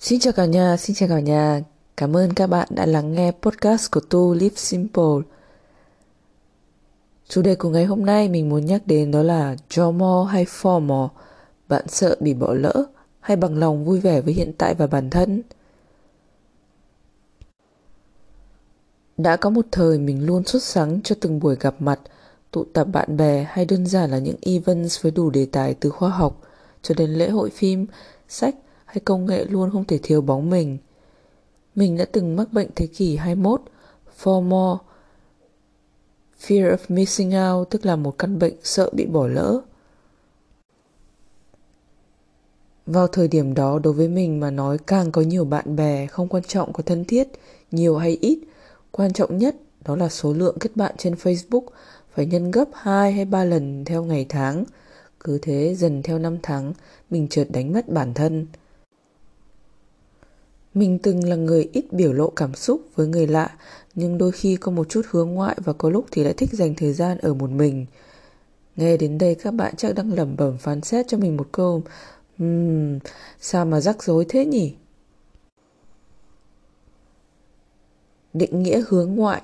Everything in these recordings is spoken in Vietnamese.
Xin chào cả nhà, xin chào cả nhà. Cảm ơn các bạn đã lắng nghe podcast của Tu Live Simple. Chủ đề của ngày hôm nay mình muốn nhắc đến đó là JOMO hay FOMO. Bạn sợ bị bỏ lỡ hay bằng lòng vui vẻ với hiện tại và bản thân? Đã có một thời mình luôn xuất sắng cho từng buổi gặp mặt, tụ tập bạn bè hay đơn giản là những events với đủ đề tài từ khoa học cho đến lễ hội phim, sách hay công nghệ luôn không thể thiếu bóng mình. Mình đã từng mắc bệnh thế kỷ 21, FOMO, Fear of Missing Out, tức là một căn bệnh sợ bị bỏ lỡ. Vào thời điểm đó đối với mình mà nói càng có nhiều bạn bè không quan trọng có thân thiết, nhiều hay ít, quan trọng nhất đó là số lượng kết bạn trên Facebook phải nhân gấp 2 hay 3 lần theo ngày tháng. Cứ thế dần theo năm tháng, mình chợt đánh mất bản thân. Mình từng là người ít biểu lộ cảm xúc với người lạ, nhưng đôi khi có một chút hướng ngoại và có lúc thì lại thích dành thời gian ở một mình. Nghe đến đây các bạn chắc đang lẩm bẩm phán xét cho mình một câu Ừm, sao mà rắc rối thế nhỉ? Định nghĩa hướng ngoại,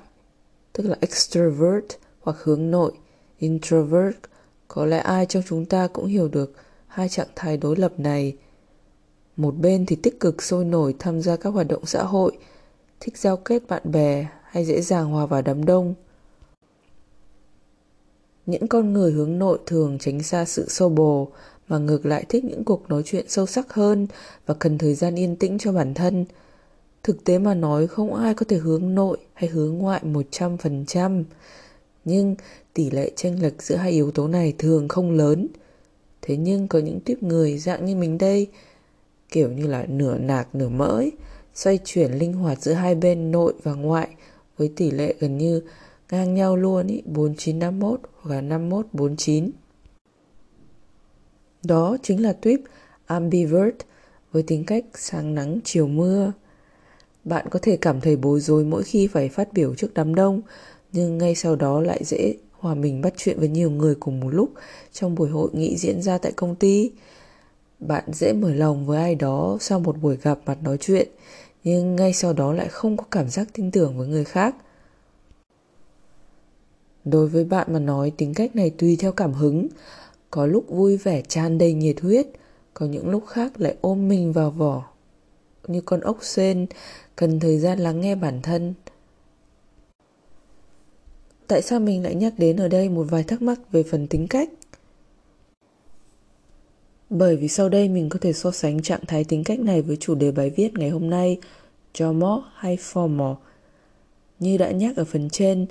tức là extrovert hoặc hướng nội, introvert, có lẽ ai trong chúng ta cũng hiểu được hai trạng thái đối lập này – một bên thì tích cực sôi nổi tham gia các hoạt động xã hội, thích giao kết bạn bè hay dễ dàng hòa vào đám đông. Những con người hướng nội thường tránh xa sự xô bồ mà ngược lại thích những cuộc nói chuyện sâu sắc hơn và cần thời gian yên tĩnh cho bản thân. Thực tế mà nói không ai có thể hướng nội hay hướng ngoại 100%. Nhưng tỷ lệ chênh lệch giữa hai yếu tố này thường không lớn. Thế nhưng có những tiếp người dạng như mình đây kiểu như là nửa nạc nửa mỡ ấy, xoay chuyển linh hoạt giữa hai bên nội và ngoại với tỷ lệ gần như ngang nhau luôn ý, 4951 hoặc là 5149. Đó chính là tuyếp ambivert với tính cách sáng nắng chiều mưa. Bạn có thể cảm thấy bối rối mỗi khi phải phát biểu trước đám đông, nhưng ngay sau đó lại dễ hòa mình bắt chuyện với nhiều người cùng một lúc trong buổi hội nghị diễn ra tại công ty bạn dễ mở lòng với ai đó sau một buổi gặp mặt nói chuyện, nhưng ngay sau đó lại không có cảm giác tin tưởng với người khác. Đối với bạn mà nói, tính cách này tùy theo cảm hứng. Có lúc vui vẻ tràn đầy nhiệt huyết, có những lúc khác lại ôm mình vào vỏ. Như con ốc sên, cần thời gian lắng nghe bản thân. Tại sao mình lại nhắc đến ở đây một vài thắc mắc về phần tính cách? Bởi vì sau đây mình có thể so sánh trạng thái tính cách này với chủ đề bài viết ngày hôm nay, JOMO hay FOMO. Như đã nhắc ở phần trên,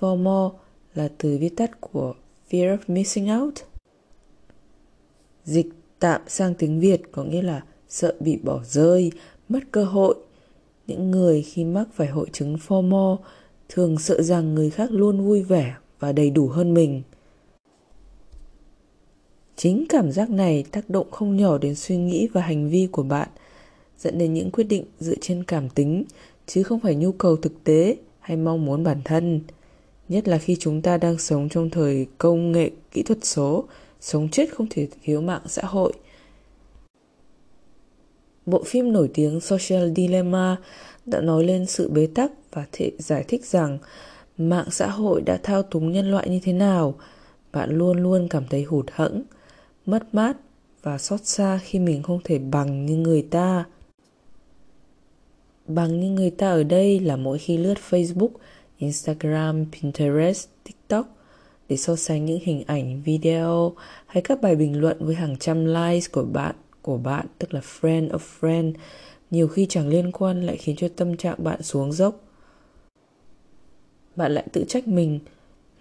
FOMO là từ viết tắt của Fear of Missing Out. Dịch tạm sang tiếng Việt có nghĩa là sợ bị bỏ rơi, mất cơ hội. Những người khi mắc phải hội chứng FOMO thường sợ rằng người khác luôn vui vẻ và đầy đủ hơn mình. Chính cảm giác này tác động không nhỏ đến suy nghĩ và hành vi của bạn, dẫn đến những quyết định dựa trên cảm tính chứ không phải nhu cầu thực tế hay mong muốn bản thân. Nhất là khi chúng ta đang sống trong thời công nghệ kỹ thuật số, sống chết không thể thiếu mạng xã hội. Bộ phim nổi tiếng Social Dilemma đã nói lên sự bế tắc và thể giải thích rằng mạng xã hội đã thao túng nhân loại như thế nào. Bạn luôn luôn cảm thấy hụt hẫng, mất mát và xót xa khi mình không thể bằng như người ta. Bằng như người ta ở đây là mỗi khi lướt facebook, instagram, pinterest, tiktok để so sánh những hình ảnh, video hay các bài bình luận với hàng trăm likes của bạn của bạn, tức là friend of friend, nhiều khi chẳng liên quan lại khiến cho tâm trạng bạn xuống dốc. Bạn lại tự trách mình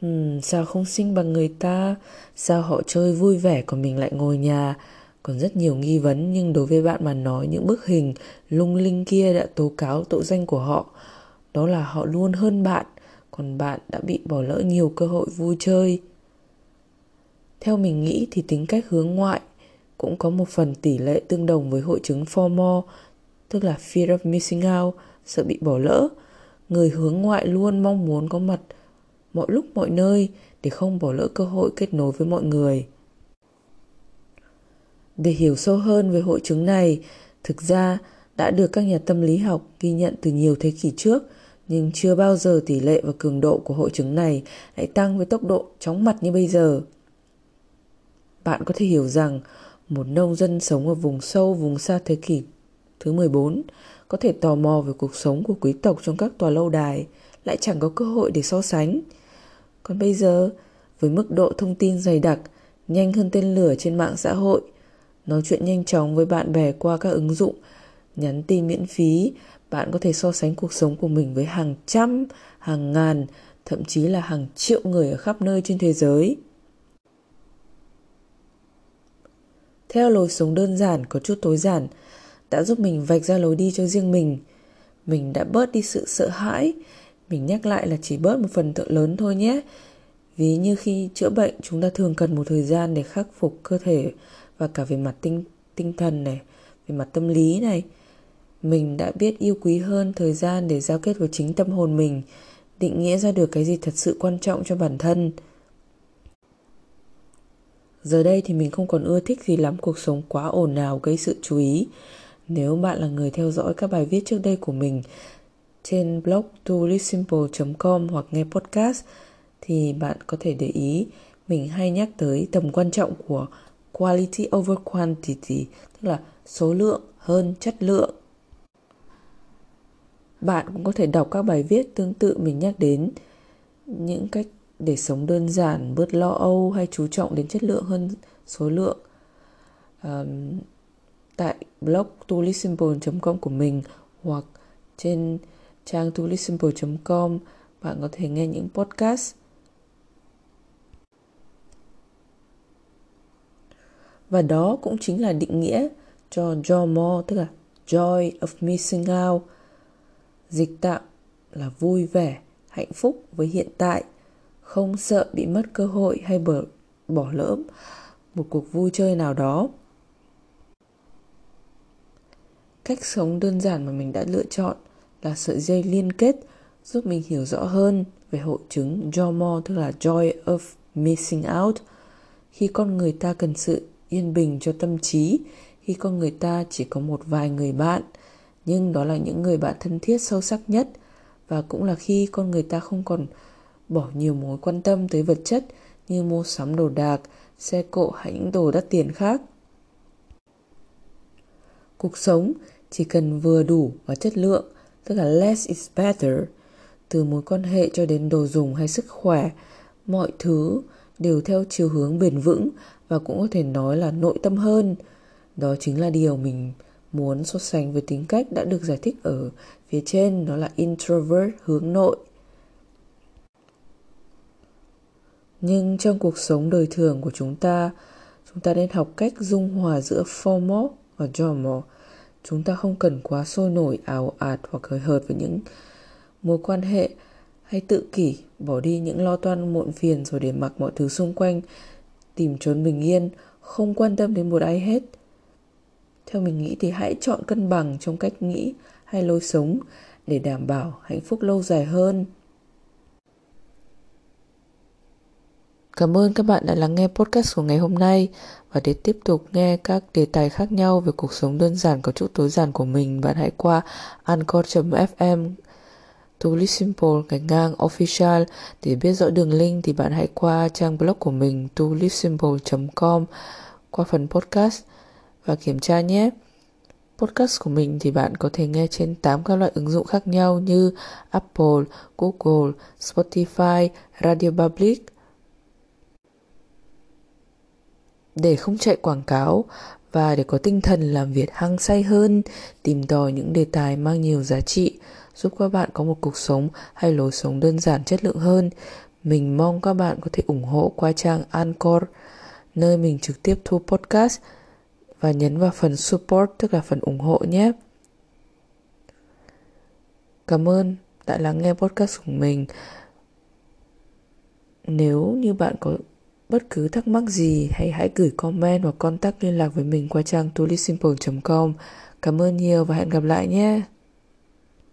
Hmm, sao không xinh bằng người ta? Sao họ chơi vui vẻ còn mình lại ngồi nhà? Còn rất nhiều nghi vấn nhưng đối với bạn mà nói những bức hình lung linh kia đã tố cáo tội danh của họ. Đó là họ luôn hơn bạn, còn bạn đã bị bỏ lỡ nhiều cơ hội vui chơi. Theo mình nghĩ thì tính cách hướng ngoại cũng có một phần tỷ lệ tương đồng với hội chứng FOMO, tức là Fear of Missing Out, sợ bị bỏ lỡ. Người hướng ngoại luôn mong muốn có mặt mọi lúc mọi nơi để không bỏ lỡ cơ hội kết nối với mọi người. Để hiểu sâu hơn về hội chứng này, thực ra đã được các nhà tâm lý học ghi nhận từ nhiều thế kỷ trước, nhưng chưa bao giờ tỷ lệ và cường độ của hội chứng này lại tăng với tốc độ chóng mặt như bây giờ. Bạn có thể hiểu rằng một nông dân sống ở vùng sâu, vùng xa thế kỷ thứ 14 có thể tò mò về cuộc sống của quý tộc trong các tòa lâu đài, lại chẳng có cơ hội để so sánh. Còn bây giờ, với mức độ thông tin dày đặc, nhanh hơn tên lửa trên mạng xã hội, nói chuyện nhanh chóng với bạn bè qua các ứng dụng, nhắn tin miễn phí, bạn có thể so sánh cuộc sống của mình với hàng trăm, hàng ngàn, thậm chí là hàng triệu người ở khắp nơi trên thế giới. Theo lối sống đơn giản có chút tối giản đã giúp mình vạch ra lối đi cho riêng mình. Mình đã bớt đi sự sợ hãi. Mình nhắc lại là chỉ bớt một phần tự lớn thôi nhé. Ví như khi chữa bệnh chúng ta thường cần một thời gian để khắc phục cơ thể và cả về mặt tinh tinh thần này, về mặt tâm lý này. Mình đã biết yêu quý hơn thời gian để giao kết với chính tâm hồn mình, định nghĩa ra được cái gì thật sự quan trọng cho bản thân. Giờ đây thì mình không còn ưa thích gì lắm cuộc sống quá ồn ào gây sự chú ý. Nếu bạn là người theo dõi các bài viết trước đây của mình trên blog toLiveSimple.com hoặc nghe podcast thì bạn có thể để ý mình hay nhắc tới tầm quan trọng của quality over quantity, tức là số lượng hơn chất lượng. Bạn cũng có thể đọc các bài viết tương tự mình nhắc đến những cách để sống đơn giản, bớt lo âu hay chú trọng đến chất lượng hơn số lượng. Um, tại blog toLiveSimple.com của mình hoặc trên trang tulisimple.com bạn có thể nghe những podcast Và đó cũng chính là định nghĩa cho joy more tức là Joy of Missing Out. Dịch tạm là vui vẻ, hạnh phúc với hiện tại, không sợ bị mất cơ hội hay bỏ, bỏ lỡ một cuộc vui chơi nào đó. Cách sống đơn giản mà mình đã lựa chọn là sợi dây liên kết giúp mình hiểu rõ hơn về hội chứng JOMO tức là Joy of Missing Out. Khi con người ta cần sự yên bình cho tâm trí, khi con người ta chỉ có một vài người bạn, nhưng đó là những người bạn thân thiết sâu sắc nhất, và cũng là khi con người ta không còn bỏ nhiều mối quan tâm tới vật chất như mua sắm đồ đạc, xe cộ hay những đồ đắt tiền khác. Cuộc sống chỉ cần vừa đủ và chất lượng tức là less is better từ mối quan hệ cho đến đồ dùng hay sức khỏe mọi thứ đều theo chiều hướng bền vững và cũng có thể nói là nội tâm hơn. Đó chính là điều mình muốn so sánh với tính cách đã được giải thích ở phía trên đó là introvert hướng nội. Nhưng trong cuộc sống đời thường của chúng ta, chúng ta nên học cách dung hòa giữa formal và JOMO. Chúng ta không cần quá sôi nổi, ảo ạt hoặc hời hợt với những mối quan hệ hay tự kỷ, bỏ đi những lo toan muộn phiền rồi để mặc mọi thứ xung quanh tìm trốn bình yên, không quan tâm đến một ai hết. Theo mình nghĩ thì hãy chọn cân bằng trong cách nghĩ hay lối sống để đảm bảo hạnh phúc lâu dài hơn. Cảm ơn các bạn đã lắng nghe podcast của ngày hôm nay và để tiếp tục nghe các đề tài khác nhau về cuộc sống đơn giản có chút tối giản của mình, bạn hãy qua anchor.fm Tuli Simple gạch ngang official để biết rõ đường link thì bạn hãy qua trang blog của mình tolivesimple.com qua phần podcast và kiểm tra nhé. Podcast của mình thì bạn có thể nghe trên 8 các loại ứng dụng khác nhau như Apple, Google, Spotify, Radio Public. Để không chạy quảng cáo và để có tinh thần làm việc hăng say hơn, tìm tòi những đề tài mang nhiều giá trị, giúp các bạn có một cuộc sống hay lối sống đơn giản chất lượng hơn. Mình mong các bạn có thể ủng hộ qua trang Anchor, nơi mình trực tiếp thu podcast và nhấn vào phần support tức là phần ủng hộ nhé. Cảm ơn đã lắng nghe podcast của mình. Nếu như bạn có bất cứ thắc mắc gì, hãy hãy gửi comment hoặc contact liên lạc với mình qua trang tulisimple.com. Cảm ơn nhiều và hẹn gặp lại nhé.